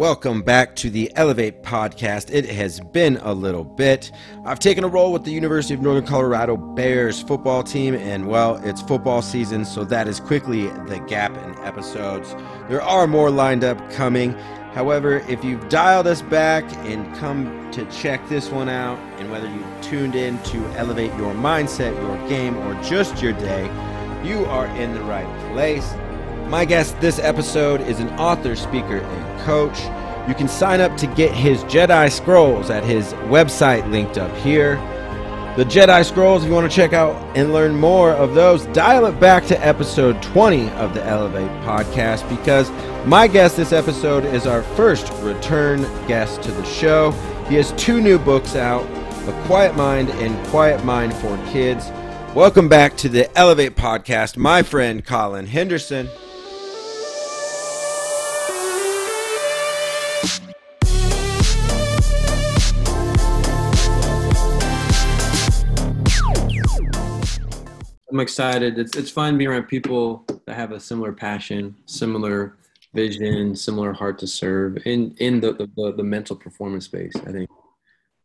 Welcome back to the Elevate podcast. It has been a little bit. I've taken a role with the University of Northern Colorado Bears football team, and well, it's football season, so that is quickly the gap in episodes. There are more lined up coming. However, if you've dialed us back and come to check this one out, and whether you tuned in to elevate your mindset, your game, or just your day, you are in the right place. My guest this episode is an author, speaker, and coach. You can sign up to get his Jedi Scrolls at his website linked up here. The Jedi Scrolls, if you want to check out and learn more of those, dial it back to episode 20 of the Elevate podcast because my guest this episode is our first return guest to the show. He has two new books out A Quiet Mind and Quiet Mind for Kids. Welcome back to the Elevate podcast, my friend Colin Henderson. I'm excited. It's it's fun being around people that have a similar passion, similar vision, similar heart to serve in in the the, the mental performance space. I think.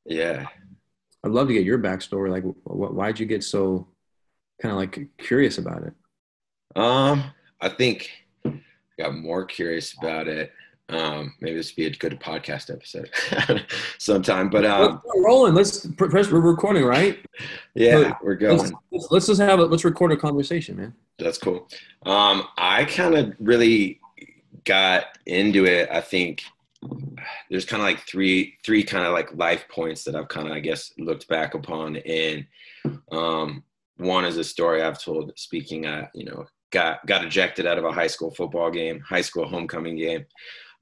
Yeah, I'd love to get your backstory. Like, why'd you get so kind of like curious about it? Um, I think I got more curious about it um, maybe this would be a good podcast episode sometime. But um, let's rolling. Let's press. We're recording, right? Yeah, so, we're going. Let's, let's, just have a let's record a conversation, man. That's cool. Um, I kind of really got into it. I think there's kind of like three three kind of like life points that I've kind of I guess looked back upon, and um, one is a story I've told speaking at you know got got ejected out of a high school football game, high school homecoming game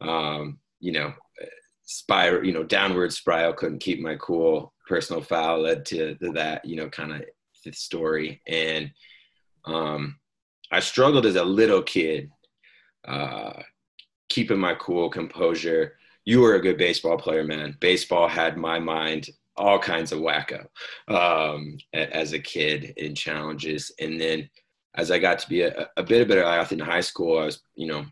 um, you know, spiral, you know, downward spiral, couldn't keep my cool. Personal foul led to, to that, you know, kind of story. And um, I struggled as a little kid, uh, keeping my cool, composure. You were a good baseball player, man. Baseball had my mind all kinds of wacko um, as a kid in challenges. And then as I got to be a, a bit of better athlete in high school, I was, you know,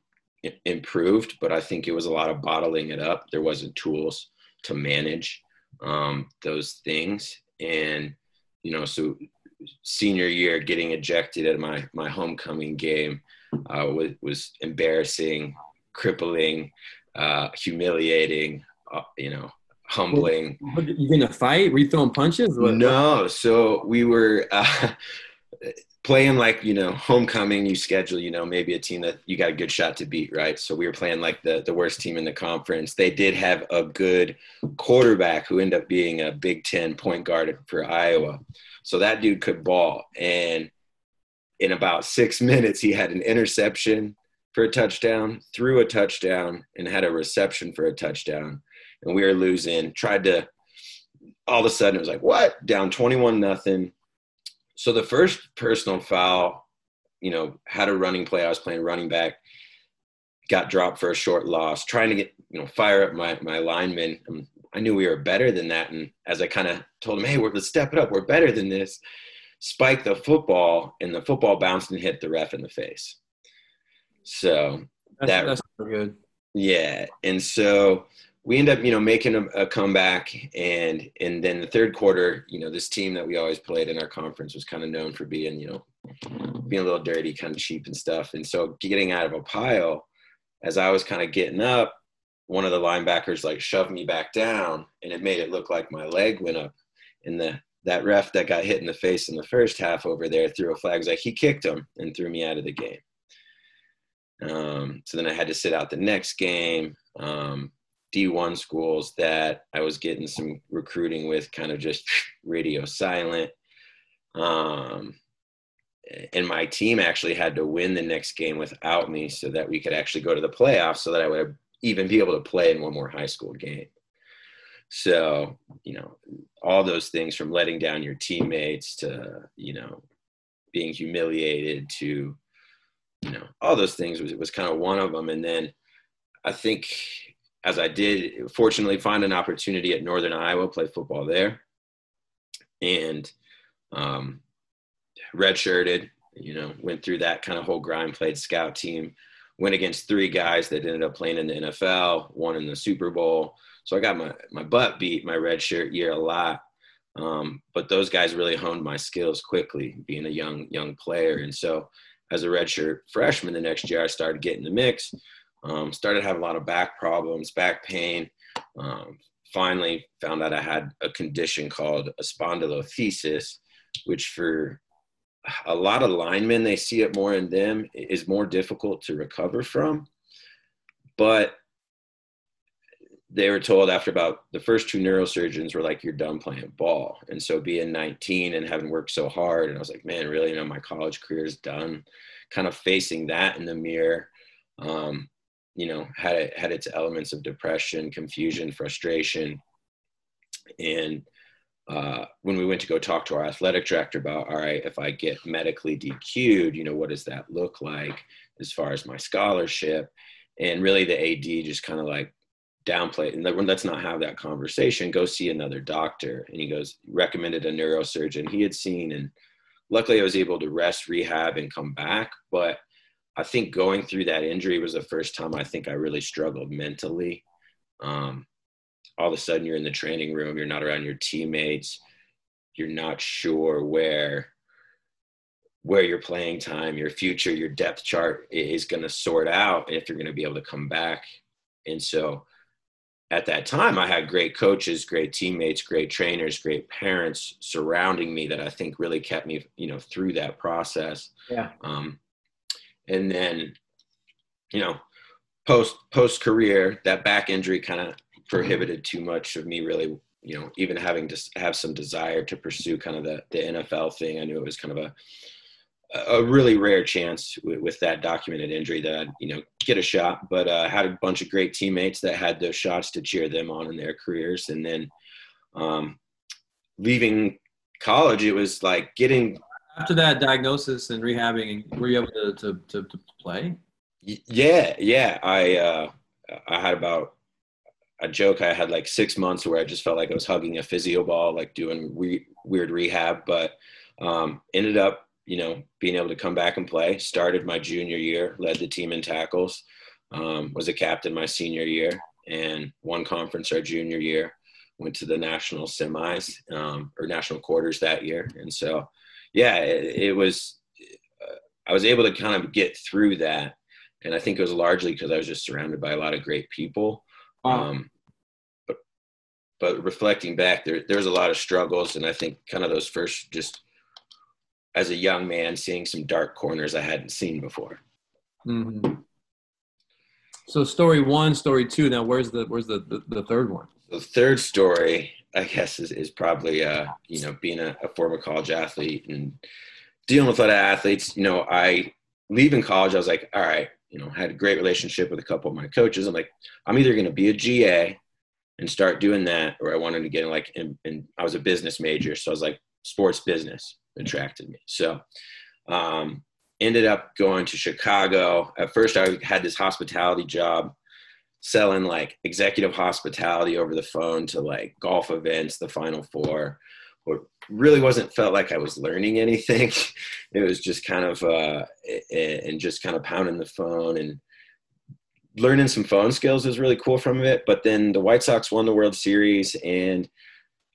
improved, but I think it was a lot of bottling it up. There wasn't tools to manage um, those things, and you know, so senior year, getting ejected at my my homecoming game uh, was was embarrassing, crippling, uh, humiliating. Uh, you know, humbling. You in a fight? Were you throwing punches? No. So we were. Playing like you know homecoming you schedule you know maybe a team that you got a good shot to beat right? So we were playing like the, the worst team in the conference. They did have a good quarterback who ended up being a big 10 point guard for iowa. So that dude could ball. And in about six minutes he had an interception for a touchdown threw a touchdown and had a reception for a touchdown. And we were losing tried to all of a sudden it was like what? Down 21 nothing so the first personal foul, you know, had a running play. I was playing running back, got dropped for a short loss, trying to get, you know, fire up my, my lineman. Um, I knew we were better than that. And as I kind of told him, hey, we're, let's step it up. We're better than this. Spike the football, and the football bounced and hit the ref in the face. So that's, that, that's good. Yeah. And so we end up, you know, making a, a, comeback, and and then the third quarter, you know, this team that we always played in our conference was kind of known for being, you know, being a little dirty, kind of cheap and stuff. And so getting out of a pile, as I was kind of getting up, one of the linebackers like shoved me back down, and it made it look like my leg went up. And the that ref that got hit in the face in the first half over there threw a flag. Like he kicked him and threw me out of the game. Um, so then I had to sit out the next game. Um, D1 schools that I was getting some recruiting with, kind of just radio silent. Um, and my team actually had to win the next game without me so that we could actually go to the playoffs so that I would even be able to play in one more high school game. So, you know, all those things from letting down your teammates to, you know, being humiliated to, you know, all those things was, was kind of one of them. And then I think as I did fortunately find an opportunity at Northern Iowa, play football there, and um, redshirted. You know, went through that kind of whole grind, played scout team, went against three guys that ended up playing in the NFL, one in the Super Bowl. So I got my, my butt beat my red shirt year a lot. Um, but those guys really honed my skills quickly, being a young young player. And so, as a redshirt freshman, the next year I started getting the mix. Um, started having a lot of back problems, back pain. Um, finally, found out I had a condition called a which for a lot of linemen they see it more in them is more difficult to recover from. But they were told after about the first two neurosurgeons were like, you're done playing ball. And so being 19 and having worked so hard, and I was like, man, really, you know, my college career is done. Kind of facing that in the mirror, um, you know, had it had its elements of depression, confusion, frustration. And uh, when we went to go talk to our athletic director about, all right, if I get medically DQ'd, you know, what does that look like as far as my scholarship? And really the AD just kind of like downplay and let's not have that conversation go see another doctor and he goes recommended a neurosurgeon he had seen and luckily i was able to rest rehab and come back but i think going through that injury was the first time i think i really struggled mentally. Um, all of a sudden you're in the training room you're not around your teammates you're not sure where where your playing time your future your depth chart is going to sort out if you're going to be able to come back. And so at that time i had great coaches great teammates great trainers great parents surrounding me that i think really kept me you know through that process. Yeah. Um, and then you know post post career that back injury kind of prohibited too much of me really you know even having to have some desire to pursue kind of the, the nfl thing i knew it was kind of a a really rare chance with, with, that documented injury that I'd, you know, get a shot, but uh, had a bunch of great teammates that had those shots to cheer them on in their careers. And then um, leaving college, it was like getting. After that diagnosis and rehabbing, were you able to, to, to, to play? Yeah, yeah. I, uh, I had about, a joke, I had like six months where I just felt like I was hugging a physio ball, like doing re- weird rehab, but um, ended up you know, being able to come back and play. Started my junior year, led the team in tackles, um, was a captain my senior year, and won conference our junior year. Went to the national semis um, or national quarters that year, and so yeah, it, it was. Uh, I was able to kind of get through that, and I think it was largely because I was just surrounded by a lot of great people. Wow. Um, but but reflecting back, there there's a lot of struggles, and I think kind of those first just as a young man seeing some dark corners I hadn't seen before. Mm-hmm. So story one, story two. Now where's the where's the the, the third one? The third story, I guess, is, is probably uh, you know being a, a former college athlete and dealing with other athletes. You know, I leaving college, I was like, all right, you know, had a great relationship with a couple of my coaches. I'm like, I'm either going to be a GA and start doing that, or I wanted to get in like, and I was a business major, so I was like, sports business attracted me. So um, ended up going to Chicago. At first, I had this hospitality job selling like executive hospitality over the phone to like golf events, the Final Four. But really wasn't felt like I was learning anything. it was just kind of uh, and just kind of pounding the phone and learning some phone skills was really cool from it. But then the White Sox won the World Series and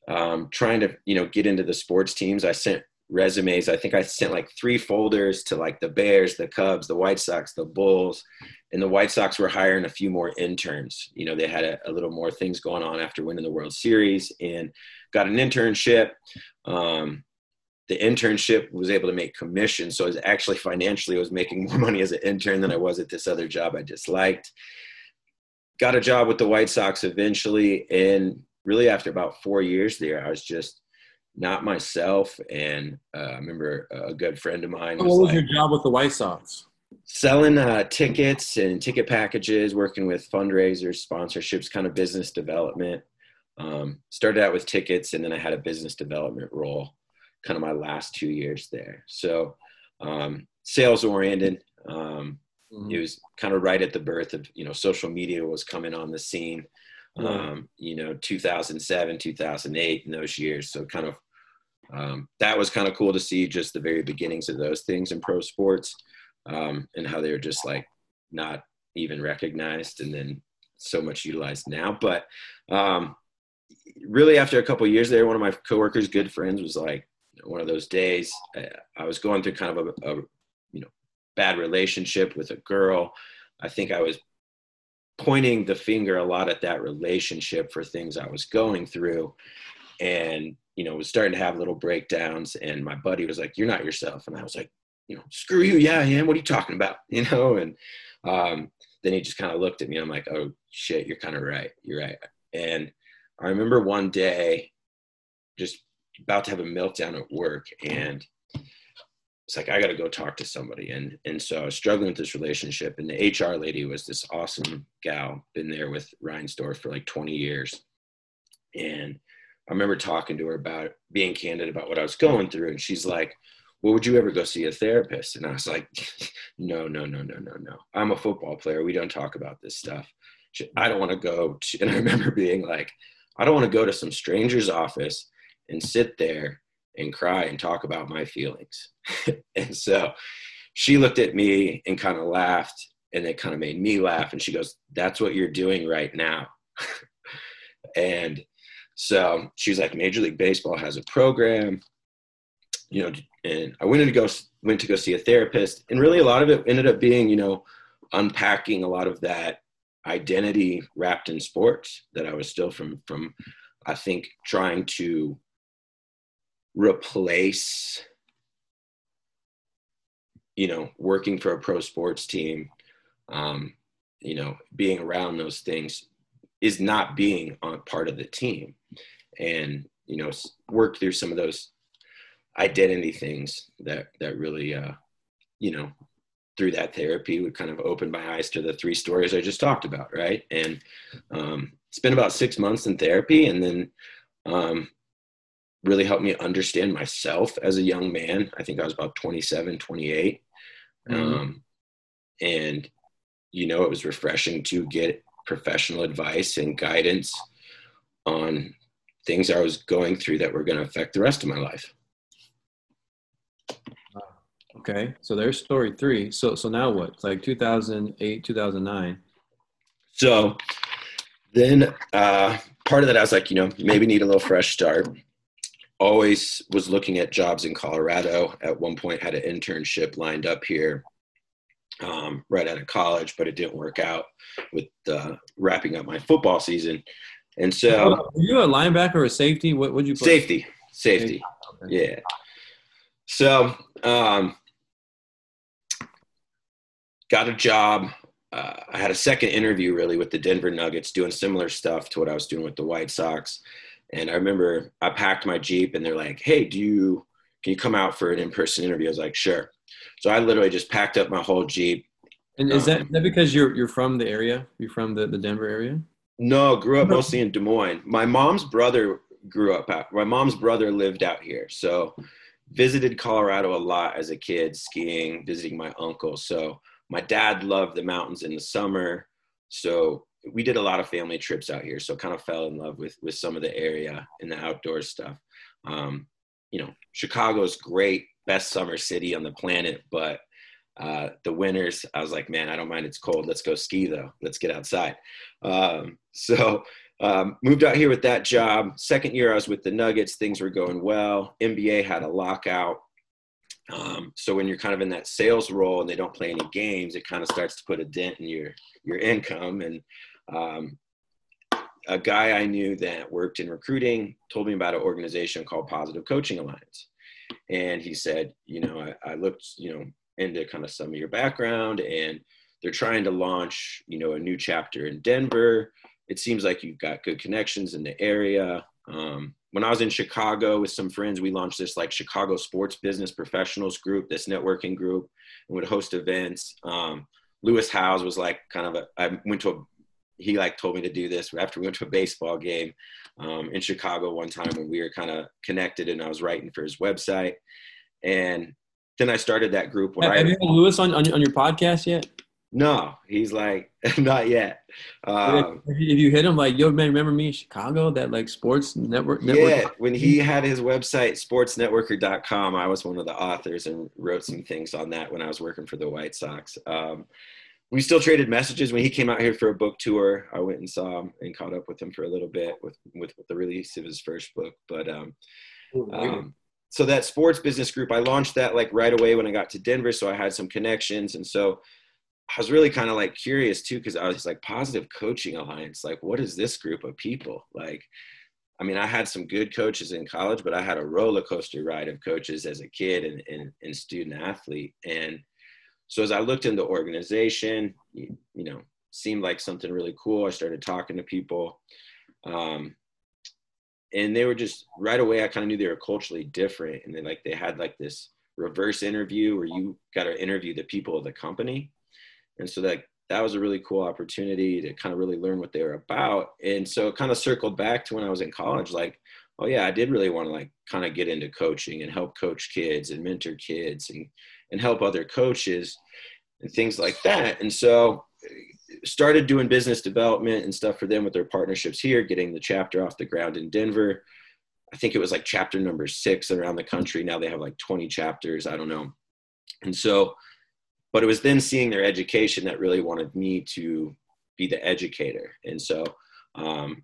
um, trying to you know get into the sports teams. I sent resumes. I think I sent like three folders to like the Bears, the Cubs, the White Sox, the Bulls, and the White Sox were hiring a few more interns. You know, they had a, a little more things going on after winning the World Series and got an internship. Um, the internship was able to make commission. So I was actually financially, I was making more money as an intern than I was at this other job I disliked. Got a job with the White Sox eventually. And really after about four years there, I was just not myself. And uh, I remember a good friend of mine. Was what was like, your job with the White Sox? Selling uh, tickets and ticket packages, working with fundraisers, sponsorships, kind of business development. Um, started out with tickets, and then I had a business development role, kind of my last two years there. So um, sales oriented. Um, mm-hmm. It was kind of right at the birth of you know social media was coming on the scene. Um, you know, 2007, 2008, in those years. So kind of um, that was kind of cool to see just the very beginnings of those things in pro sports um, and how they were just like not even recognized and then so much utilized now. But um, really, after a couple years there, one of my coworkers, good friends, was like, one of those days, I, I was going through kind of a, a, you know, bad relationship with a girl. I think I was pointing the finger a lot at that relationship for things I was going through. And, you know, was starting to have little breakdowns. And my buddy was like, You're not yourself. And I was like, you know, screw you. Yeah, I am. What are you talking about? You know, and um, then he just kind of looked at me. I'm like, oh shit, you're kind of right. You're right. And I remember one day just about to have a meltdown at work and it's like I got to go talk to somebody, and and so I was struggling with this relationship, and the HR lady was this awesome gal, been there with Reinsdorf for like 20 years, and I remember talking to her about being candid about what I was going through, and she's like, well, would you ever go see a therapist? And I was like, no, no, no, no, no, no. I'm a football player. We don't talk about this stuff. I don't want to go. And I remember being like, I don't want to go to some stranger's office and sit there and cry and talk about my feelings. and so she looked at me and kind of laughed and it kind of made me laugh. And she goes, that's what you're doing right now. and so she was like, Major League Baseball has a program. You know, and I went to go went to go see a therapist, and really a lot of it ended up being, you know, unpacking a lot of that identity wrapped in sports that I was still from from I think trying to replace you know working for a pro sports team um, you know being around those things is not being on part of the team and you know work through some of those identity things that that really uh, you know through that therapy would kind of open my eyes to the three stories I just talked about, right? And um, it's been about six months in therapy, and then um, really helped me understand myself as a young man. I think I was about 27, 28. Mm-hmm. Um, and, you know, it was refreshing to get professional advice and guidance on things I was going through that were going to affect the rest of my life. Okay, so there's story three. So so now what? It's like 2008, 2009. So then uh, part of that, I was like, you know, maybe need a little fresh start. Always was looking at jobs in Colorado. At one point, had an internship lined up here um, right out of college, but it didn't work out with uh, wrapping up my football season. And so, were you a linebacker or a safety? What would you play? Safety, safety. Yeah. So um, got a job. Uh, I had a second interview really with the Denver Nuggets, doing similar stuff to what I was doing with the White Sox. And I remember I packed my Jeep, and they're like, "Hey, do you can you come out for an in-person interview?" I was like, "Sure." So I literally just packed up my whole Jeep. And is that, um, that because you're you're from the area? You're from the, the Denver area? No, grew up mostly in Des Moines. My mom's brother grew up out. My mom's brother lived out here, so visited Colorado a lot as a kid, skiing, visiting my uncle. So my dad loved the mountains in the summer. So we did a lot of family trips out here. So kind of fell in love with, with some of the area and the outdoor stuff. Um, you know, Chicago's great, best summer city on the planet, but uh, the winters, I was like, man, I don't mind it's cold. Let's go ski though. Let's get outside. Um, so um, moved out here with that job. Second year, I was with the Nuggets. Things were going well. NBA had a lockout. Um, so when you're kind of in that sales role and they don't play any games, it kind of starts to put a dent in your your income. And um, a guy I knew that worked in recruiting told me about an organization called Positive Coaching Alliance, and he said, you know, I, I looked, you know, into kind of some of your background, and they're trying to launch, you know, a new chapter in Denver. It seems like you've got good connections in the area. Um, when I was in Chicago with some friends, we launched this like Chicago Sports Business Professionals group, this networking group, and would host events. Um, Lewis Howes was like kind of a, I went to a, he like told me to do this after we went to a baseball game um, in Chicago one time when we were kind of connected and I was writing for his website. And then I started that group. When have, I, you had Lewis on, on, on your podcast yet? No, he's like, not yet. Um, if, you hit him like, yo, man, remember me in Chicago, that like sports network? network yeah, when he had his website, sportsnetworker.com, I was one of the authors and wrote some things on that when I was working for the White Sox. Um, we still traded messages when he came out here for a book tour. I went and saw him and caught up with him for a little bit with with, with the release of his first book. But um, um, so that sports business group, I launched that like right away when I got to Denver. So I had some connections, and so I was really kind of like curious too because I was like Positive Coaching Alliance. Like, what is this group of people like? I mean, I had some good coaches in college, but I had a roller coaster ride of coaches as a kid and, and, and student athlete. And so as I looked into the organization, you, you, know, seemed like something really cool. I started talking to people. Um, and they were just right away, I kind of knew they were culturally different. And then like they had like this reverse interview where you got to interview the people of the company. And so that that was a really cool opportunity to kind of really learn what they were about. And so it kind of circled back to when I was in college, like, oh yeah, I did really want to like kind of get into coaching and help coach kids and mentor kids and and help other coaches and things like that. And so started doing business development and stuff for them with their partnerships here, getting the chapter off the ground in Denver. I think it was like chapter number six around the country. Now they have like 20 chapters. I don't know. And so but it was then seeing their education that really wanted me to be the educator and so um,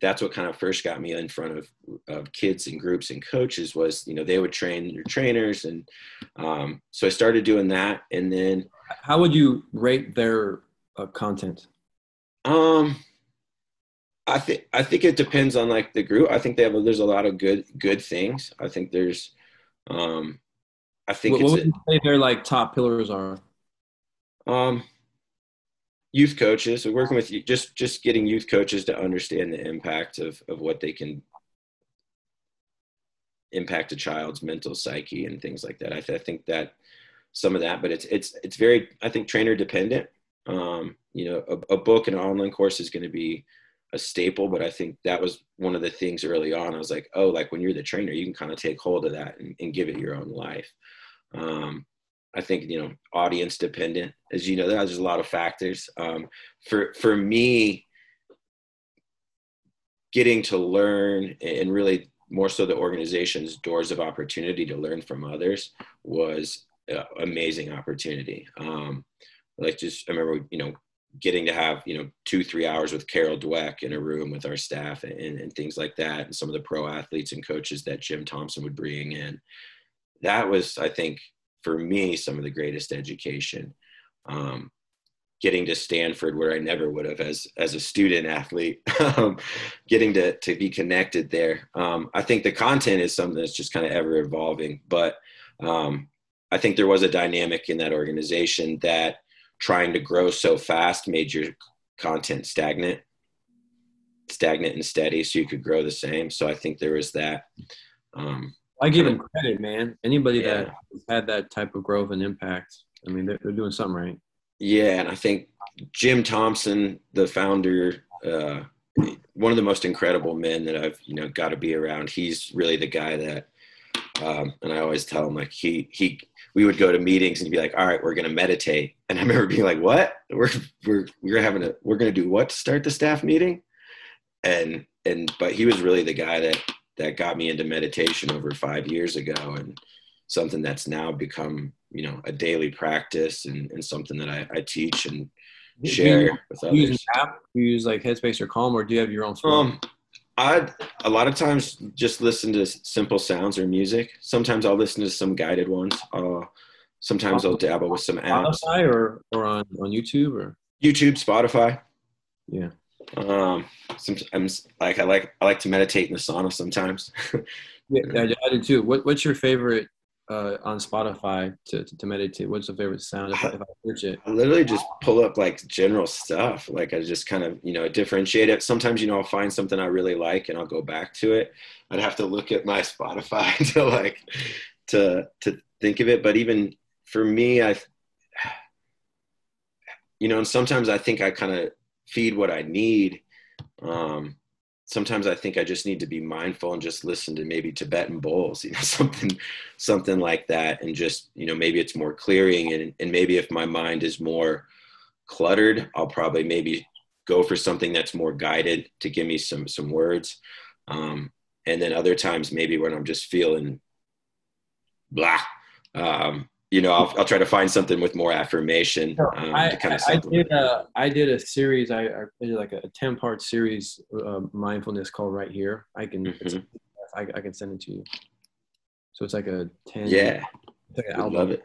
that's what kind of first got me in front of, of kids and groups and coaches was you know they would train your trainers and um, so i started doing that and then how would you rate their uh, content? Um i think i think it depends on like the group. I think they have there's a lot of good good things. I think there's um I think what, what would you say their like top pillars are? Um, youth coaches. We're working with you, just just getting youth coaches to understand the impact of of what they can impact a child's mental psyche and things like that. I, th- I think that some of that, but it's it's it's very I think trainer dependent. Um, you know, a, a book and an online course is going to be a staple, but I think that was one of the things early on. I was like, oh, like when you're the trainer, you can kind of take hold of that and, and give it your own life. Um, I think you know audience dependent, as you know, there's a lot of factors. Um, for for me, getting to learn and really more so the organization's doors of opportunity to learn from others was an amazing opportunity. Um, like just I remember you know getting to have you know two three hours with Carol Dweck in a room with our staff and, and things like that, and some of the pro athletes and coaches that Jim Thompson would bring in that was, I think, for me, some of the greatest education. Um, getting to Stanford where I never would have as as a student athlete, um, getting to to be connected there. Um, I think the content is something that's just kind of ever evolving, but um, I think there was a dynamic in that organization that trying to grow so fast made your content stagnant, stagnant and steady, so you could grow the same. So I think there was that. I give them credit, man. Anybody yeah. that had that type of growth and impact, I mean, they're, they're, doing something right. Yeah, and I think Jim Thompson, the founder, uh, one of the most incredible men that I've you know got to be around. He's really the guy that, um, and I always tell him like he he we would go to meetings and he'd be like, all right, we're gonna meditate, and I remember being like, what? We're we're we're having a we're gonna do what to start the staff meeting, and and but he was really the guy that that got me into meditation over five years ago and something that's now become you know a daily practice and, and something that I, I teach and share you, with others. You use app? You use like Headspace or Calm, or do you have your own? Um, I a lot of times just listen to simple sounds or music. Sometimes I'll listen to some guided ones. Uh, sometimes I'll dabble with some apps. Spotify or or on on YouTube or YouTube, Spotify. Yeah. Um, sometimes like I like I like to meditate in the sauna sometimes. yeah, I do too. What What's your favorite uh, on Spotify to, to meditate? What's the favorite sound if, I, if I search it? I literally just pull up like general stuff. Like I just kind of you know differentiate it. Sometimes you know I'll find something I really like and I'll go back to it. I'd have to look at my Spotify to like to to think of it. But even for me, I you know, and sometimes I think I kind of feed what I need. Um, sometimes I think I just need to be mindful and just listen to maybe Tibetan bowls, you know, something, something like that. And just, you know, maybe it's more clearing and, and maybe if my mind is more cluttered, I'll probably maybe go for something that's more guided to give me some, some words. Um, and then other times maybe when I'm just feeling blah, um, you know, I'll, I'll try to find something with more affirmation um, I, to kind of I, I did a I did a series. I, I did like a ten part series uh, mindfulness called Right Here. I can Mhm. I, I can send it to you. So it's like a ten. Yeah, it's like would love it.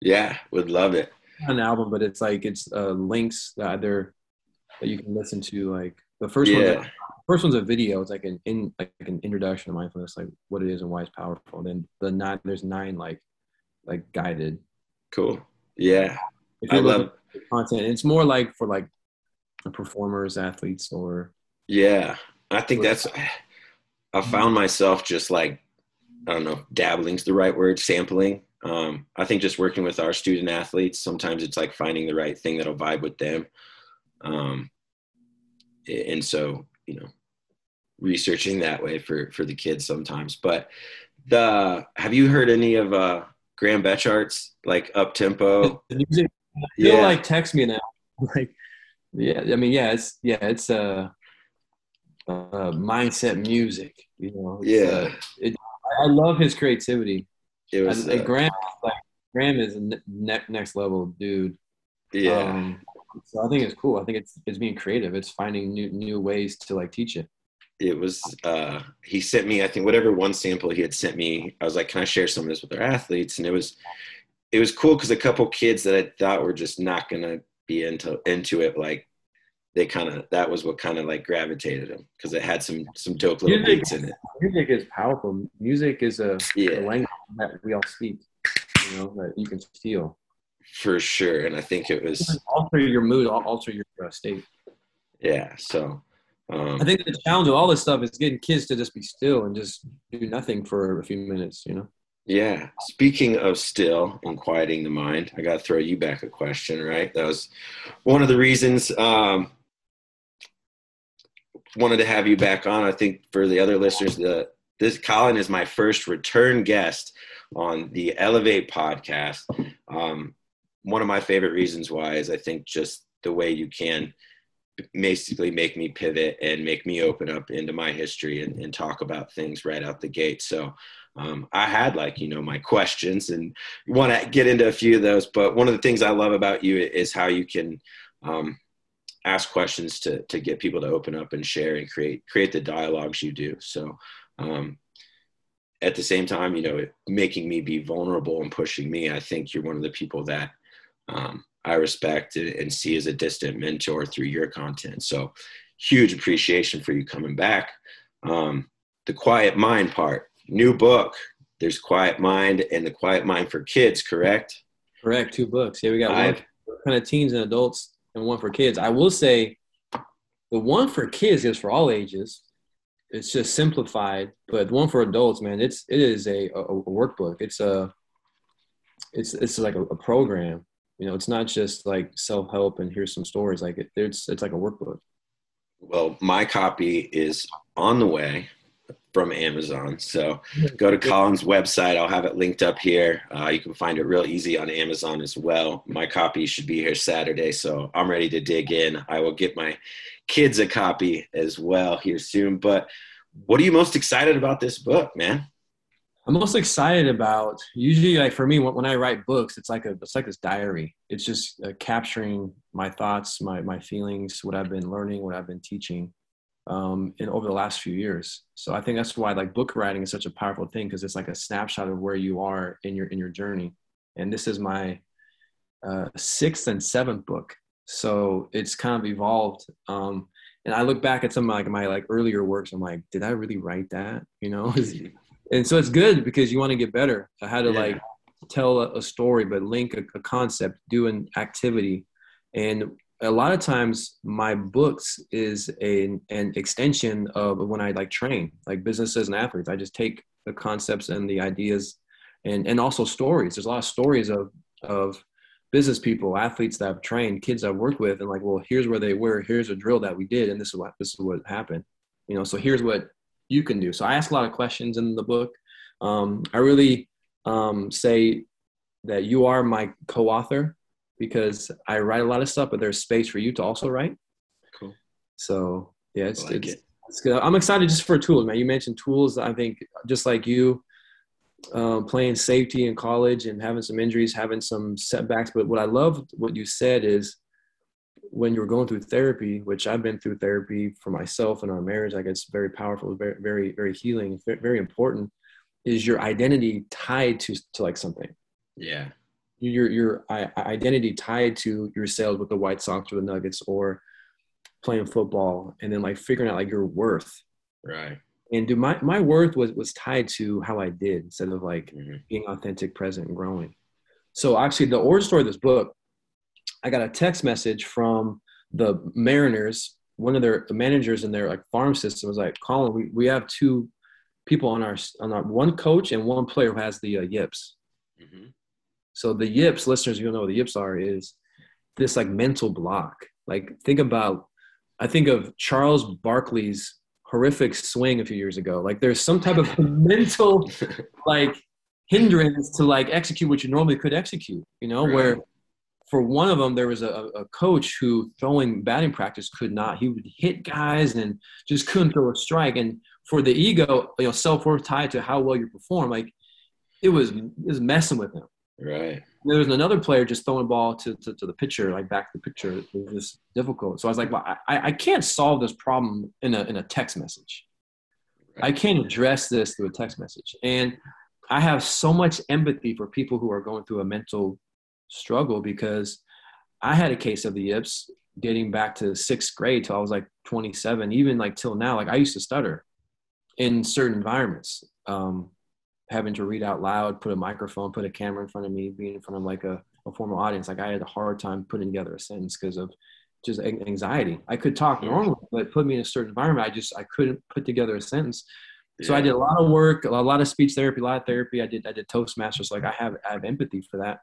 Yeah, would love it. Not an album, but it's like it's uh, links that either that you can listen to. Like the first one, Yeah, first one's a video. It's like an in like an introduction to mindfulness, like what it is and why it's powerful. And Then the nine there's nine like like guided. cool. Yeah, If I love. content, it's more like for like performers, athletes, or Yeah, I think that's. I found myself just like I don't know, dabbling's the right word, sampling. Um, I think just working with our student athletes, sometimes it's like finding the right thing that'll vibe with them. Um, and so, you know, researching that way for for the kids sometimes. But the have you heard any of uh Graham Betchart's like up tempo? Music. Yeah. Like text me now. Like, yeah, I mean, yeah, it's yeah, it's uh, uh mindset music. You know. It's, Yeah. uh, it, I love his creativity. It was I, uh, Graham, like Graham is ne- next level dude. yeah. Um, so I think it's cool. I think it's it's being creative. It's finding new new ways to like teach it. It was uh he sent me i think whatever one sample he had sent me i was like can i share some of this with our athletes and it was it was cool because a couple kids that i thought were just not gonna be into into it like they kind of that was what kind of like gravitated them because it had some some dope little Music- beats in it Music is powerful. Music is a, a language that we all speak. You know that you can feel. for sure and i think it was Alter your mood. Alter your uh, state. yeah so um I think the challenge of all this stuff is getting kids to just be still and just do nothing for a few minutes. You know. Yeah. Speaking of still and quieting the mind, I got to throw you back a question, right? That was one of the reasons um, wanted to have you back on. I think for the other listeners, the this Colin is my first return guest on the Elevate podcast. Um, one of my favorite reasons why is I think just the way you can basically make me pivot and make me open up into my history and, and talk about things right out the gate. So um, I had like, you know, my questions and want to get into a few of those. But one of the things I love about you is how you can um, ask questions to, to get people to open up and share and create, create the dialogues you do. So um, at the same time, you know, making me be vulnerable and pushing me, I think you're one of the people that um, I respect and see as a distant mentor through your content. So huge appreciation for you coming back. Um, the quiet mind part, new book. There's quiet mind and the quiet mind for kids, correct? Correct. Two books. Yeah, we got one I've- for kind of teens and adults and one for kids. I will say the one for kids is for all ages. It's just simplified, but the one for adults, man, it's it is a, a, a workbook. It's a it's it's like a, a program. You know, it's not just like self help and here's some stories. Like it, it's it's like a workbook. Well, my copy is on the way from Amazon. So go to Colin's website. I'll have it linked up here. Uh, you can find it real easy on Amazon as well. My copy should be here Saturday. So I'm ready to dig in. I will get my kids a copy as well here soon. But what are you most excited about this book, man? I'm most excited about usually like for me when, when I write books, it's like a it's like this diary. It's just uh, capturing my thoughts, my my feelings, what I've been learning, what I've been teaching, um, in over the last few years. So I think that's why like book writing is such a powerful thing because it's like a snapshot of where you are in your in your journey. And this is my uh, sixth and seventh book, so it's kind of evolved. Um, and I look back at some of like my like earlier works. I'm like, did I really write that? You know. and so it's good because you want to get better. I had to Yeah. like tell a, a story but link a, a concept do an activity. And a lot of times my books is a, an extension of when i like train like businesses and athletes. I just take the concepts and the ideas and and also stories. There's a lot of stories of of business people athletes that i've trained kids i've worked with and like well here's where they were here's a drill that we did and this is what this is what happened. You know so here's what you can do. So I ask a lot of questions in the book. Um, I really um, say that you are my co-author because I write a lot of stuff, but there's space for you to also write. Cool. So yeah, it's, like it's, it. it's good. I'm excited just for tools, man. You mentioned tools. I think just like you, uh, playing safety in college and having some injuries, having some setbacks. But what I love, what you said is when you're going through therapy, which I've been through therapy for myself and our marriage, I guess very powerful, very, very, very healing, very important, is your identity tied to, to like something. Yeah. Your, your identity tied to your sales with the White Sox or the Nuggets or playing football and then like figuring out like your worth. Right. And do my, my worth was, was tied to how I did instead of like mm-hmm. being authentic, present and growing. So actually the origin story of this book I got a text message from the Mariners. One of their managers in their like farm system was like, "Colin, we, we have two people on our on our one coach and one player who has the uh, yips." Mm-hmm. So the yips, listeners, you know what the yips are is this like mental block. Like think about, I think of Charles Barkley's horrific swing a few years ago. Like there's some type of mental like hindrance to like execute what you normally could execute. You know right. where for one of them, there was a, a coach who throwing batting practice could not. He would hit guys and just couldn't throw a strike. And for the ego, you know, self worth tied to how well you perform, like it was it was messing with him. Right. There was another player just throwing a ball to, to, to, the pitcher, like back to the pitcher. It was just difficult. So I was like, well, I, I can't solve this problem in a, in a text message. Right. I can't address this through a text message. And I have so much empathy for people who are going through a mental struggle because I had a case of the yips dating back to sixth grade till I was like 27, even like till now. Like I used to stutter in certain environments, um, having to read out loud, put a microphone, put a camera in front of me, being in front of like a, a formal audience. Like I had a hard time putting together a sentence because of just anxiety. I could talk normally, but put me in a certain environment, I just I couldn't put together a sentence. So I did a lot of work, a lot of speech therapy, a lot of therapy. I did I did Toastmasters. Like I have I have empathy for that.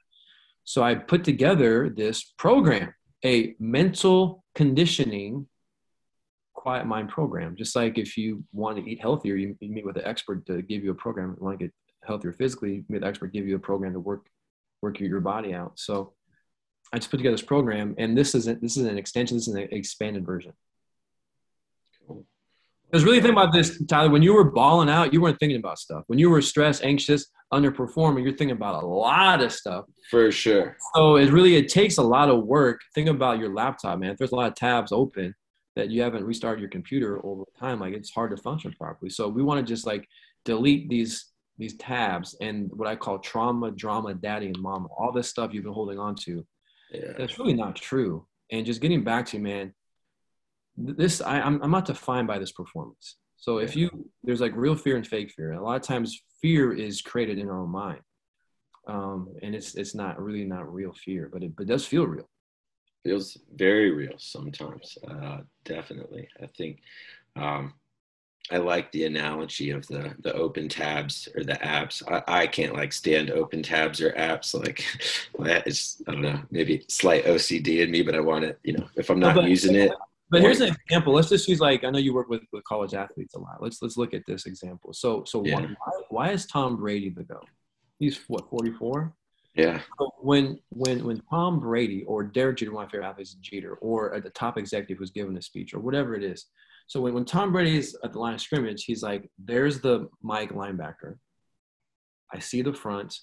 So I put together this program, a mental conditioning quiet mind program. Just like if you want to eat healthier, you, meet with an expert to give you a program. If you want to get healthier physically, you meet an expert give you a program to work work your body out. So I just put together this program, and this isn't this is an extension. This is an expanded version. Because really think about this, Tyler. When you were balling out, you weren't thinking about stuff. When you were stressed, anxious, underperforming, you're thinking about a lot of stuff. For sure. So it really it takes a lot of work. Think about your laptop, man. If there's a lot of tabs open that you haven't restarted your computer over time, like it's hard to function properly. So we want to just like delete these these tabs and what I call trauma, drama, daddy, and mama. All this stuff you've been holding on to. Yeah. That's really not true. And just getting back to you, man, this I, I'm I'm not defined by this performance. So if you there's like real fear and fake fear. And a lot of times fear is created in our own mind. Um, and it's it's not really not real fear, but it but it does feel real. Feels very real sometimes. Uh, definitely. I think um, I like the analogy of the the open tabs or the apps. I, I can't like stand open tabs or apps. Like that is I don't know, maybe slight OCD in me, but I want it, you know, if I'm not using it, but here's an example. Let's just use like I know you work with, with college athletes a lot. Let's let's look at this example. So so yeah. why, why is Tom Brady the go? He's what 44. Yeah. So when when when Tom Brady or Derek Jeter, one of my favorite athletes, Jeter, or a, the top executive who's giving a speech or whatever it is. So when, when Tom Brady is at the line of scrimmage, he's like, "There's the Mike linebacker. I see the front.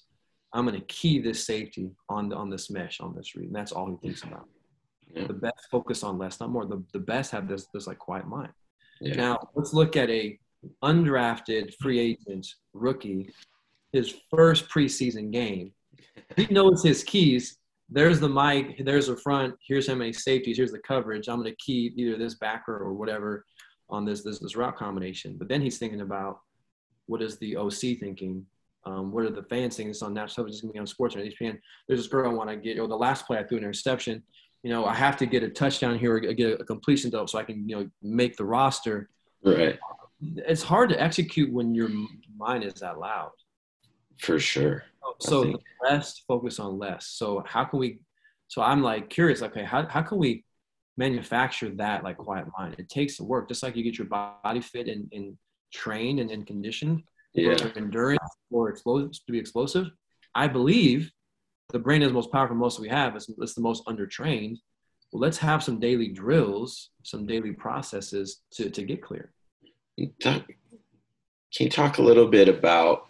I'm going to key this safety on the, on this mesh on this read." And that's all he thinks about. Yeah. The best focus on less, not more. The, the best have this this like quiet mind. Yeah. Now let's look at a undrafted free agent rookie, his first preseason game. He knows his keys. There's the Mike. There's the front. Here's how many safeties. Here's the coverage. I'm going to key either this backer or whatever on this this this route combination. But then he's thinking about what is the OC thinking um, what are the fans thinking? It's on national television. It's going to be on sports. And ESPN. There's this girl I want to get. Or the last play I threw an interception you know, I have to get a touchdown here or get a completion though, so I can, you know, make the roster. Right. It's hard to execute when your mind is that loud. For sure. Oh, so the less focus on less. So how can we? So I'm like curious. Okay, how how can we manufacture that like quiet mind? It takes work, just like you get your body fit and, and trained and, and conditioned yeah. for endurance or explosive to be explosive. I believe the brain is the most powerful most we have. It's, it's the most undertrained. Well, let's have some daily drills, some daily processes to, to get clear. Can you talk a little bit about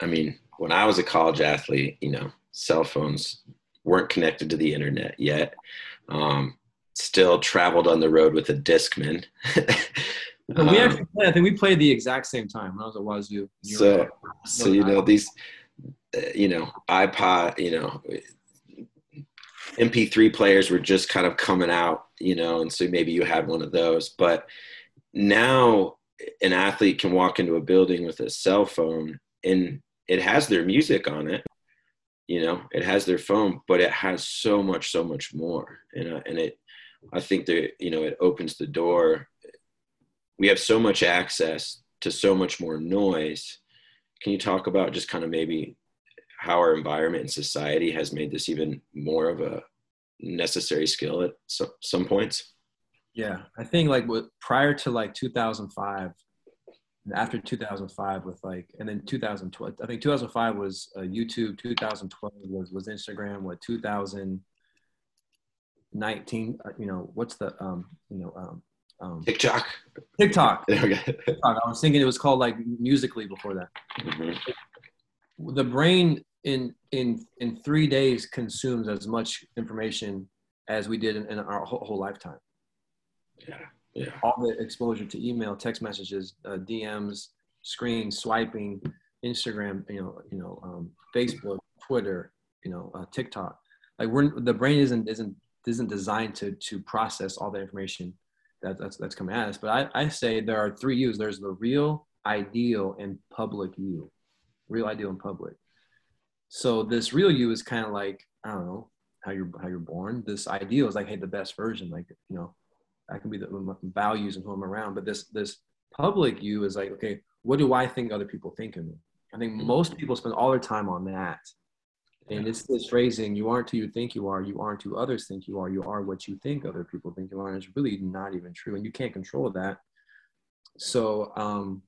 I mean, when I was a college athlete, you know, cell phones weren't connected to the internet yet. Um, still traveled on the road with a Discman. um, we actually, I think we played the exact same time when I was at Wazzu. So, so you know these, you know, iPod, you know, MP3 players were just kind of coming out, you know, and so maybe you had one of those. But now an athlete can walk into a building with a cell phone and it has their music on it you know it has their phone but it has so much so much more. And, uh, and it i think that you know it opens the door. We have so much access to so much more noise. Can you talk about just kind of maybe how our environment and society has made this even more of a necessary skill at some, some points yeah i think like with, prior to like 2005 after 2005 with like and then 2012 i think 2005 was uh, youtube 2012 was was instagram what 2019 uh, you know what's the um you know um, um tiktok tiktok okay. TikTok. i was thinking it was called like Musical.ly before that mm-hmm. the brain in in in three days consumes as much information as we did in, in our whole, whole lifetime yeah yeah. all the exposure to email, text messages, uh, DMs, screen swiping, Instagram, you know, you know, um, Facebook, Twitter, you know, uh, TikTok. Like we're the brain isn't isn't isn't designed to to process all the information that, that's that's coming at us. But I, I say there are three U's. There's the real, ideal, and public you. Real, ideal, and public. So this real you is kind of like I don't know how you're how you're born. This ideal is like hey the best version. Like you know that can be the values and who I'm around. But this this public you is like, okay, what do I think other people think of me? I think mm-hmm. most people spend all their time on that. And it's this phrasing, you aren't who you think you are, you aren't who others think you are, you are what you think other people think you are. And it's really not even true. And you can't control that. So um,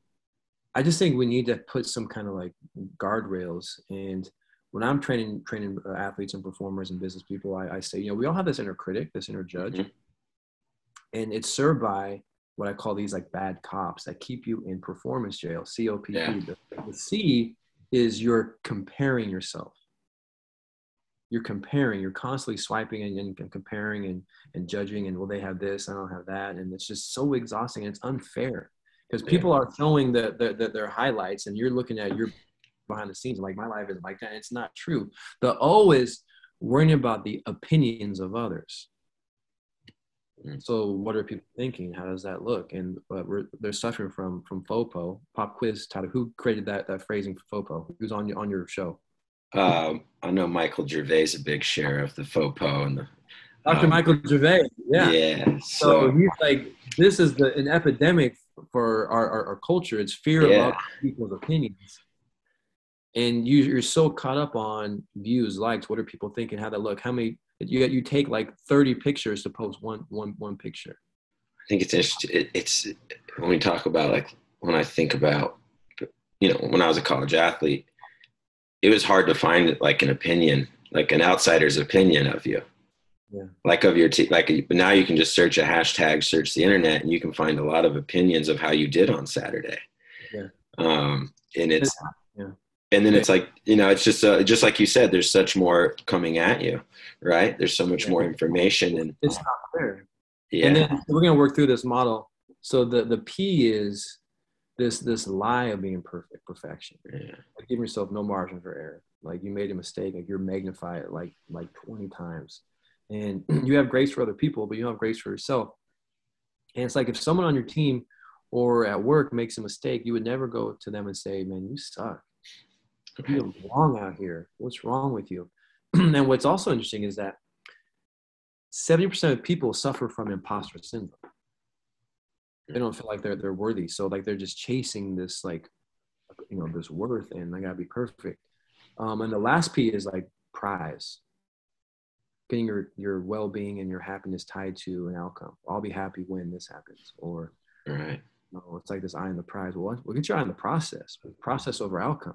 I just think we need to put some kind of like guardrails. And when I'm training training uh, athletes and performers and business people, I, I, say, you know, we all have this inner critic, this inner judge. Mm-hmm and it's served by what I call these like bad cops that keep you in performance jail, COPP. Yeah. The, the C is you're comparing yourself. You're comparing, you're constantly swiping and, and, comparing and, and judging, and well, they have this, I don't have that. And it's just so exhausting and it's unfair because people are showing the, the, the, their highlights and you're looking at your behind the scenes like my life is like that. It's not true. The O is worrying about the opinions of others. So what are people thinking? How does that look? And uh, they're suffering from from FOPO. Pop quiz, Tyler. Who created that that phrasing for FOPO? Who's on your on your show? Um, I know Michael Gervais, a big share of the FOPO and the. Dr. Um, Michael Gervais, yeah. Yeah. So, so, he's like, this is the an epidemic for our, our, our culture. It's fear yeah. of people's opinions and you, you're so caught up on views, likes, what are people thinking, how they look, how many you you take like 30 pictures to post one one one picture. I think it's interesting. It, it's when we talk about like when I think about you know when I was a college athlete, it was hard to find like an opinion, like an outsider's opinion of you. Yeah. Like of your team, like but now you can just search a hashtag, search the internet, and you can find a lot of opinions of how you did on Saturday. Yeah. Um, and it's and then it's like you know it's just uh, just like you said there's such more coming at you right? There's so much more information and it's not fair yeah. and then we're going to work through this model. So the the p is this this lie of being perfect perfection. Yeah. like give yourself no margin for error. Like you made a mistake like you're magnify it like like 20 times. And you have grace for other people but you don't have grace for yourself. And it's like if someone on your team or at work makes a mistake you would never go to them and say man you suck you're wrong out here. What's wrong with you? and what's also interesting is that 70% of people suffer from imposter syndrome. They don't feel like they're they're worthy. So like they're just chasing this like you know this worth and I gotta be perfect. Um, and the last P is like prize. Getting your your well being and your happiness tied to an outcome. I'll be happy when this happens. Or right. You know, it's like this eye in the prize. Well, we'll get your eye in the process. Process over outcome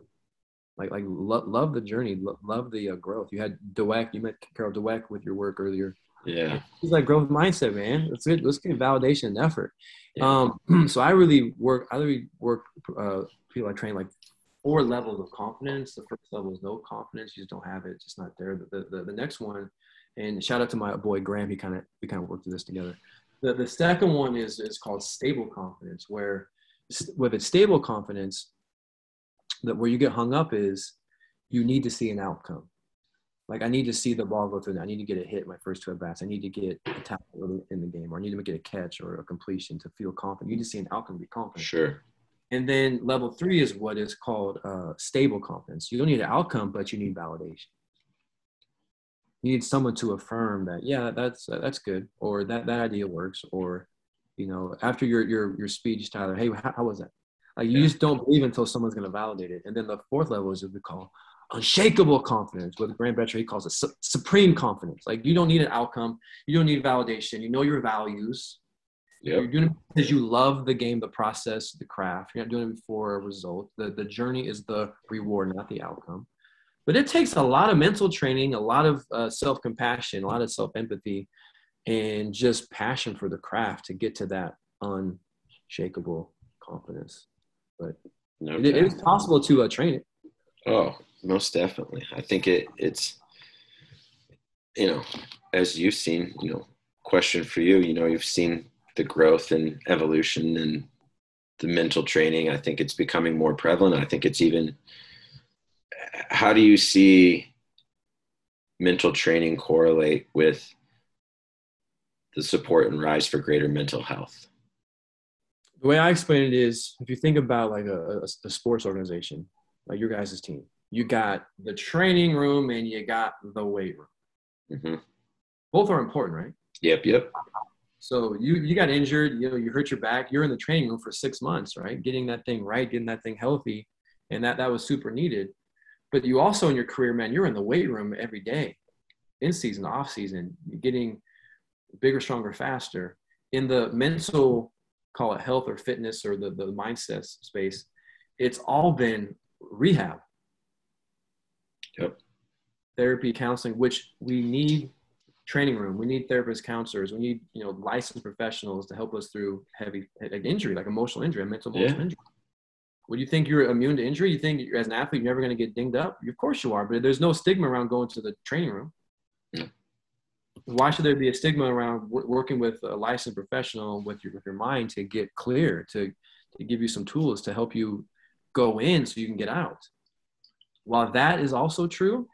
like like lo- love the journey, lo- love the uh, growth. You had Dweck, you met Carol Dweck with your work earlier. Yeah, he's like growth mindset, man. Let's get let's get validation and effort. Yeah. Um, so I really work. I really work. Uh, people I train like four levels of confidence. The first level is no confidence. You just don't have it. It's just not there. The, the, the next one, and shout out to my boy Graham. He kind of we kind of worked through this together. The, the second one is is called stable confidence, where with a stable confidence, that where you get hung up is you need to see an outcome. Like I need to see the ball go through. I need to get a hit my first two at bats. I need to get a tackle in the game, or I need to get a catch or a completion to feel confident. You need to see an outcome to be confident. Sure. And then level three is what is called uh, stable confidence. You don't need an outcome, but you need validation. You need someone to affirm that, yeah, that's uh, that's good, or that that idea works, or you know, after your your your speech, Tyler, hey, how, how was that? Like you yeah. just don't believe until someone's going to validate it. And then the fourth level is what we call unshakable confidence. What Graham Betchart he calls it su- supreme confidence. Like you don't need an outcome, you don't need validation. You know your values. Yep. You're doing it because you love the game, the process, the craft. You're not doing it for a result. The the journey is the reward, not the outcome. But it takes a lot of mental training, a lot of uh, self compassion, a lot of self empathy, and just passion for the craft to get to that unshakable confidence. But no it, it is possible to uh, train it. Oh, most definitely. I think it it's you know, as you've seen, you know, question for you, you know, you've seen the growth and evolution and the mental training. I think it's becoming more prevalent. I think it's even how do you see mental training correlate with the support and rise for greater mental health? The way I explain it is if you think about like a, a, a sports organization, like your guys' team, you got the training room and you got the weight room. Mm-hmm. Both are important, right? Yep, yep. So you you got injured, you know, you hurt your back. You're in the training room for six months, right? Getting that thing right, getting that thing healthy, and that that was super needed. But you also in your career, man, you're in the weight room every day, in season, off season, getting bigger, stronger, faster. In the mental, call it health or fitness or the the mindset space, it's all been rehab Yep. Therapy, counseling, which we need training room. We need therapists, counselors. We need, you know, licensed professionals to help us through heavy like injury, like emotional injury, mental emotional yeah. injury. Would you think you're immune to injury? You think as an athlete, you're never going to get dinged up? Of course you are, but there's no stigma around going to the training room. Why should there be a stigma around working with a licensed professional with your, with your mind to get clear, to, to give you some tools to help you go in so you can get out? While that is also true,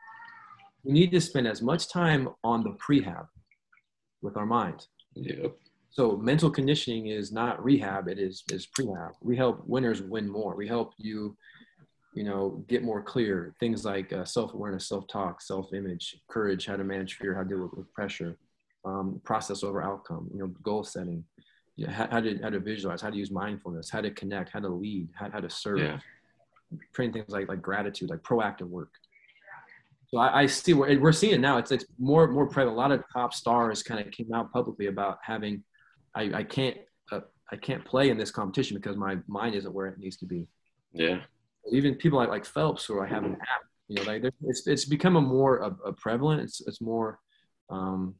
we need to spend as much time on the prehab with our mind. Yep. So mental conditioning is not rehab; it is is prehab. We help winners win more. We help you, you know, get more clear. Things like uh, self awareness, self talk, self image, courage, how to manage fear, how to deal with, with pressure, um, process over outcome. You know, goal setting, you know, how, how, to how to visualize, how to use mindfulness, how to connect, how to lead, how, how to serve. Yeah train things like like gratitude, like proactive work. So I, I see we're, we're seeing now. It's it's more more prevalent. A lot of top stars kind of came out publicly about having, I I can't uh, I can't play in this competition because my mind isn't where it needs to be. Yeah. Even people like like Phelps who I have an app. You know, like it's it's become a more a, a prevalent. It's it's more, um,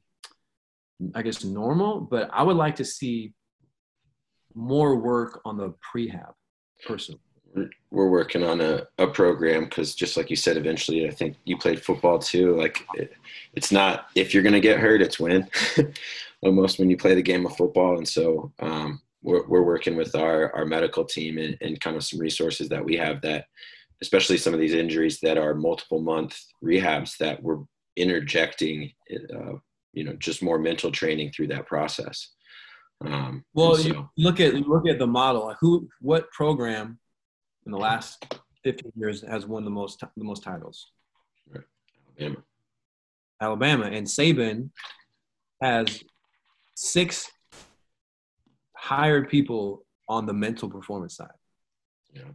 I guess normal. But I would like to see more work on the prehab personally we're working on a, a program because just like you said eventually i think you played football too like it, it's not if you're going to get hurt it's when almost when you play the game of football and so um, we're, we're working with our, our medical team and, and kind of some resources that we have that especially some of these injuries that are multiple month rehabs that we're interjecting uh, you know just more mental training through that process um, well so, look at look at the model who what program in the last 15 years has won the most the most titles. Right. Alabama. Alabama and Saban has six hired people on the mental performance side. Yeah.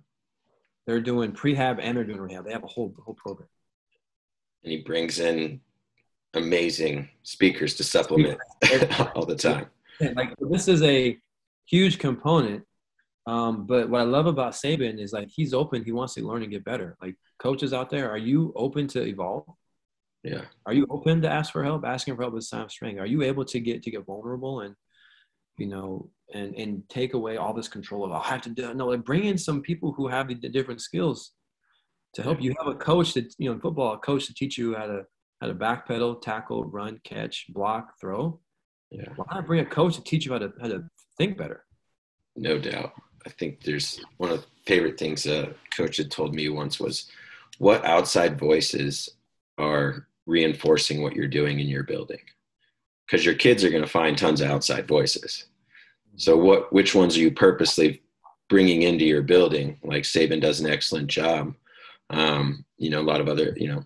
They're doing prehab and they're doing rehab. They have a whole whole program. And he brings in amazing speakers to supplement all the time. Like this is a huge component um, but what I love about Saban is like he's open. He wants to learn and get better. Like coaches out there, are you open to evolve? Yeah. Are you open to ask for help? Asking for help is sign of strength. Are you able to get to get vulnerable and you know and and take away all this control of oh, I have to do no like bring in some people who have the, the different skills to help you have a coach that you know in football, a coach to teach you how to how to backpedal, tackle, run, catch, block, throw. Yeah. Why not bring a coach to teach you how to how to think better? No doubt. I think there's one of the favorite things a coach had told me once was what outside voices are reinforcing what you're doing in your building because your kids are going to find tons of outside voices so what which ones are you purposely bringing into your building? Like saban does an excellent job. Um, you know a lot of other you know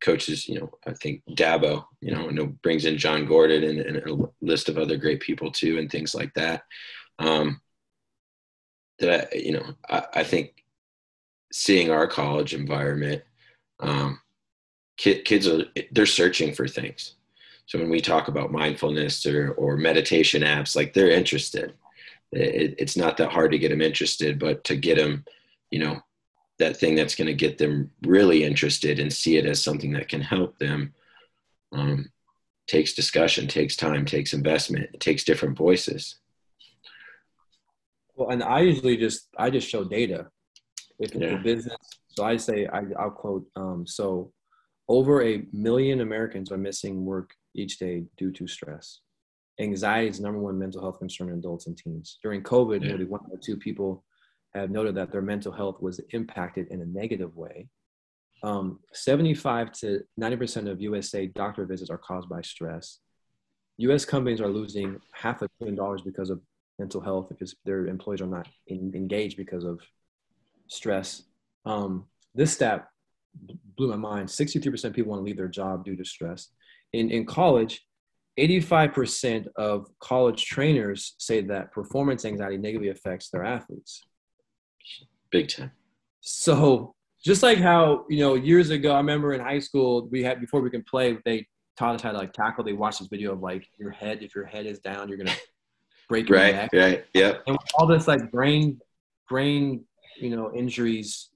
coaches you know i think dabo you know, and brings in jon gordon and, and, a list of other great people too and things like that. Um, that I, you know I, I think seeing our college environment um, kid, kids are they're searching for things so when we talk about mindfulness or, or meditation apps like they're interested. It, it's not that hard to get them interested but to get them you know that thing that's going to get them really interested and see it as something that can help them um, takes discussion takes time takes investment it takes different voices. Well and i usually just i just show data. If it's Yeah. a business so i say I, i'll quote um, so over a million americans are missing work each day due to stress anxiety is number one mental health concern in adults and teens during covid Yeah. nearly one out of two people have noted that their mental health was impacted in a negative way um, 75 to 90% of USA doctor visits are caused by stress. US companies are losing half a billion dollars because of mental health because their employees are not in, engaged because of stress. Um, this stat blew my mind 63% of people want to leave their job due to stress. In, in college, 85% of college trainers say that performance anxiety negatively affects their athletes. big time So just like how you know years ago, I remember in high school we had before we can play, they taught us how to like tackle. They watched this video of like your head. If your head is down, you're gonna break your right neck. right yep And all this like brain brain you know injuries,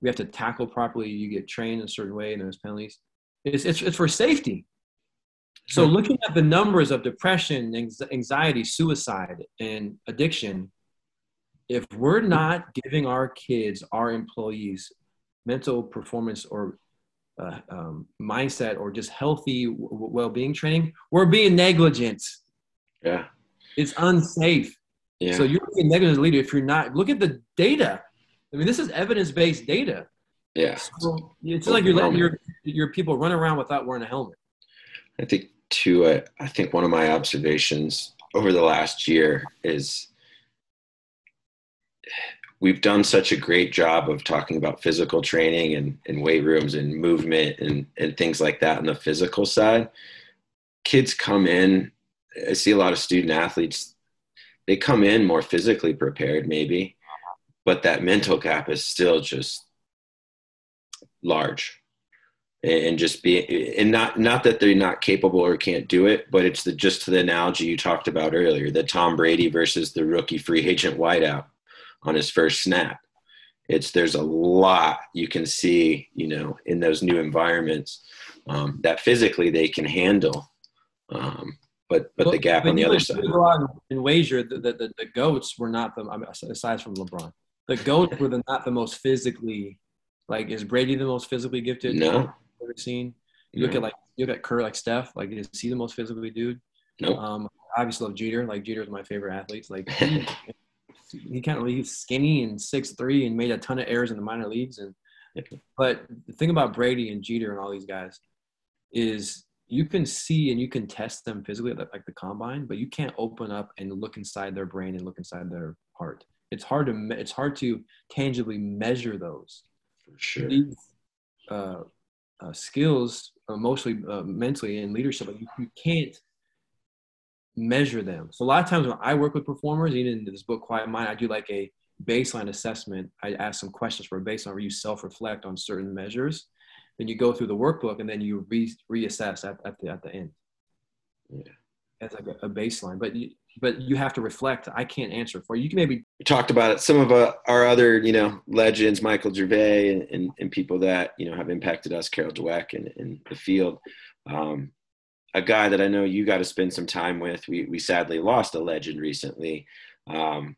we have to tackle properly. You get trained in a certain way, and there's penalties. It's it's, it's for safety. So looking at the numbers of depression, anxiety, suicide, and addiction, if we're not giving our kids, our employees, mental performance or uh, um, mindset or just healthy w- well-being training, we're being negligent. yeah It's unsafe. yeah So you're being negligent as a leader if you're not. Look at the data. I mean, this is evidence-based data. yeah So it's like you're letting your your people run around without wearing a helmet. I think too. I, uh, I think one of my observations over the last year is we've done such a great job of talking about physical training and, and weight rooms and movement and, and things like that on the physical side. Kids come in. I see a lot of student athletes. They come in more physically prepared, maybe, but that mental gap is still just large and just be and not not that they're not capable or can't do it but it's the just to the analogy you talked about earlier the tom brady versus the rookie free agent wideout on his first snap it's there's a lot you can see you know in those new environments um, that physically they can handle um, but but the gap on the other side you would Go out and wager the, the, the, the goats were not the I mean, aside from LeBron, the goats were the, not the most physically. Like, is Brady the most physically gifted? no you've ever seen? You look No. at like you look at Kerr, like Steph. Like, is he the most physically dude? Nope. Um, I obviously love Jeter. Like Jeter is my favorite athlete. Like he, he kind of he's skinny and six three and made a ton of errors in the minor leagues. And but the thing about Brady and Jeter and all these guys is you can see and you can test them physically at like the combine, but you can't open up and look inside their brain and look inside their heart. It's hard to it's hard to tangibly measure those for sure these uh, uh, skills mostly uh, mentally, and leadership. Like you, you can't measure them. So a lot of times when I work with performers, even in this book, Quiet Mind, I do like a baseline assessment. I ask some questions for a baseline where you self-reflect on certain measures. Then you go through the workbook and then you re- reassess at, at the at the end. Yeah. As like a, a baseline, but you, but you have to reflect. I can't answer for you. You can maybe we talked about it. Some of uh, our other, you know, legends, Michael Gervais, and, and, and people that you know have impacted us, Carol Dweck, in, in the field. Um, a guy that I know you got to spend some time with. We we sadly lost a legend recently, um,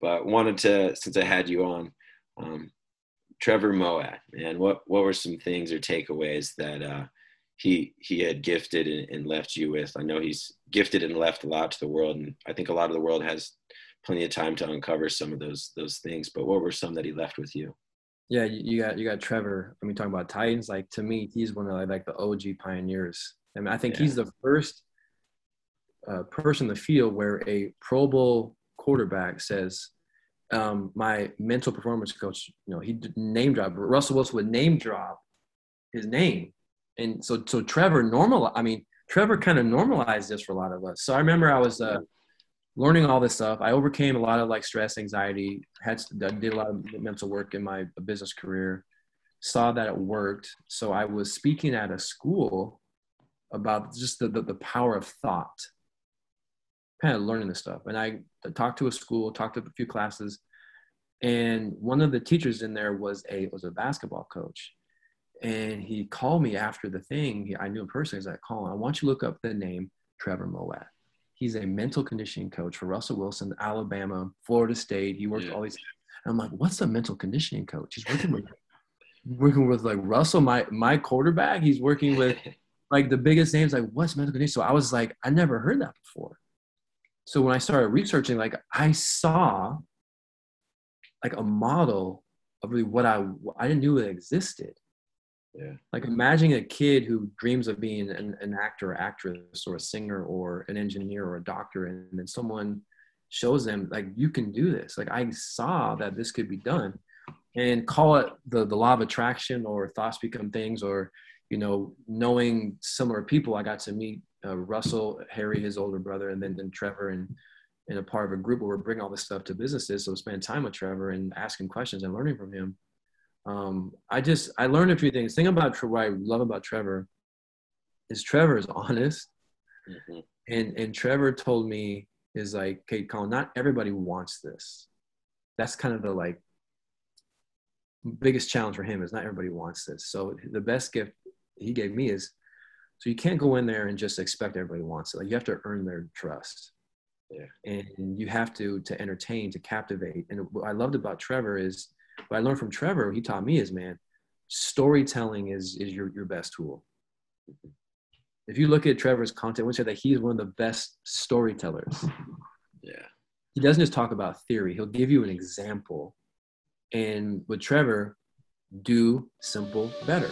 but wanted to since I had you on, um, Trevor Moawad, man, what what were some things or takeaways that uh, he he had gifted and, and, left you with? I know he's gifted and left a lot to the world, and I think a lot of the world has plenty of time to uncover some of those those things. But what were some that he left with you? Yeah, you got you got Trevor. I mean, talking about Titans, like to me, he's one of like the OG pioneers. I mean, I think yeah. he's the first uh, person in the field where a Pro Bowl quarterback says, um, "My mental performance coach, you know, he name drop Russell Wilson would name drop his name, and so so Trevor normal. I mean, Trevor kind of normalized this for a lot of us. So I remember I was uh, learning all this stuff. I overcame a lot of like stress, anxiety. Had did a lot of mental work in my business career. Saw that it worked. So I was speaking at a school about just the, the, the power of thought. Kind of learning this stuff, and I talked to a school, talked to a few classes, and one of the teachers in there was a was a basketball coach, and he called me after the thing. I knew him personally. He's like, "Colin, I want you to look up the name Trevor Moawad." He's a mental conditioning coach for Russell Wilson, Alabama, Florida State. He worked yeah. all these. And I'm like, what's a mental conditioning coach? He's working with working with like Russell, my my quarterback. He's working with like the biggest names. Like, what's mental conditioning? So I was like, I never heard that before. So when I started researching, like I saw like a model of really what I I didn't knew it existed. Yeah. Like imagining a kid who dreams of being an, an actor or actress or a singer or an engineer or a doctor, and then someone shows them like you can do this. Like I saw that this could be done, and call it the the law of attraction or thoughts become things or you know knowing similar people. I got to meet uh, Russell, Harry, his older brother, and then then Trevor and in a part of a group where we're bringing all this stuff to businesses. So spend time with Trevor and asking questions and learning from him um, I just I learned a few things. Thing about what I love about Trevor is Trevor is honest, mm-hmm. and and Trevor told me is like, okay, Colin, not everybody wants this. That's kind of the like biggest challenge for him is not everybody wants this. So the best gift he gave me is so you can't go in there and just expect everybody wants it. Like you have to earn their trust. Yeah. And you have to to entertain, to captivate. And what I loved about Trevor is what I learned from Trevor, he taught me is, man, storytelling is is your your best tool. If you look at Trevor's content, I would say that he's one of the best storytellers. Yeah. He doesn't just talk about theory. He'll give you an example. And with Trevor, do simple better.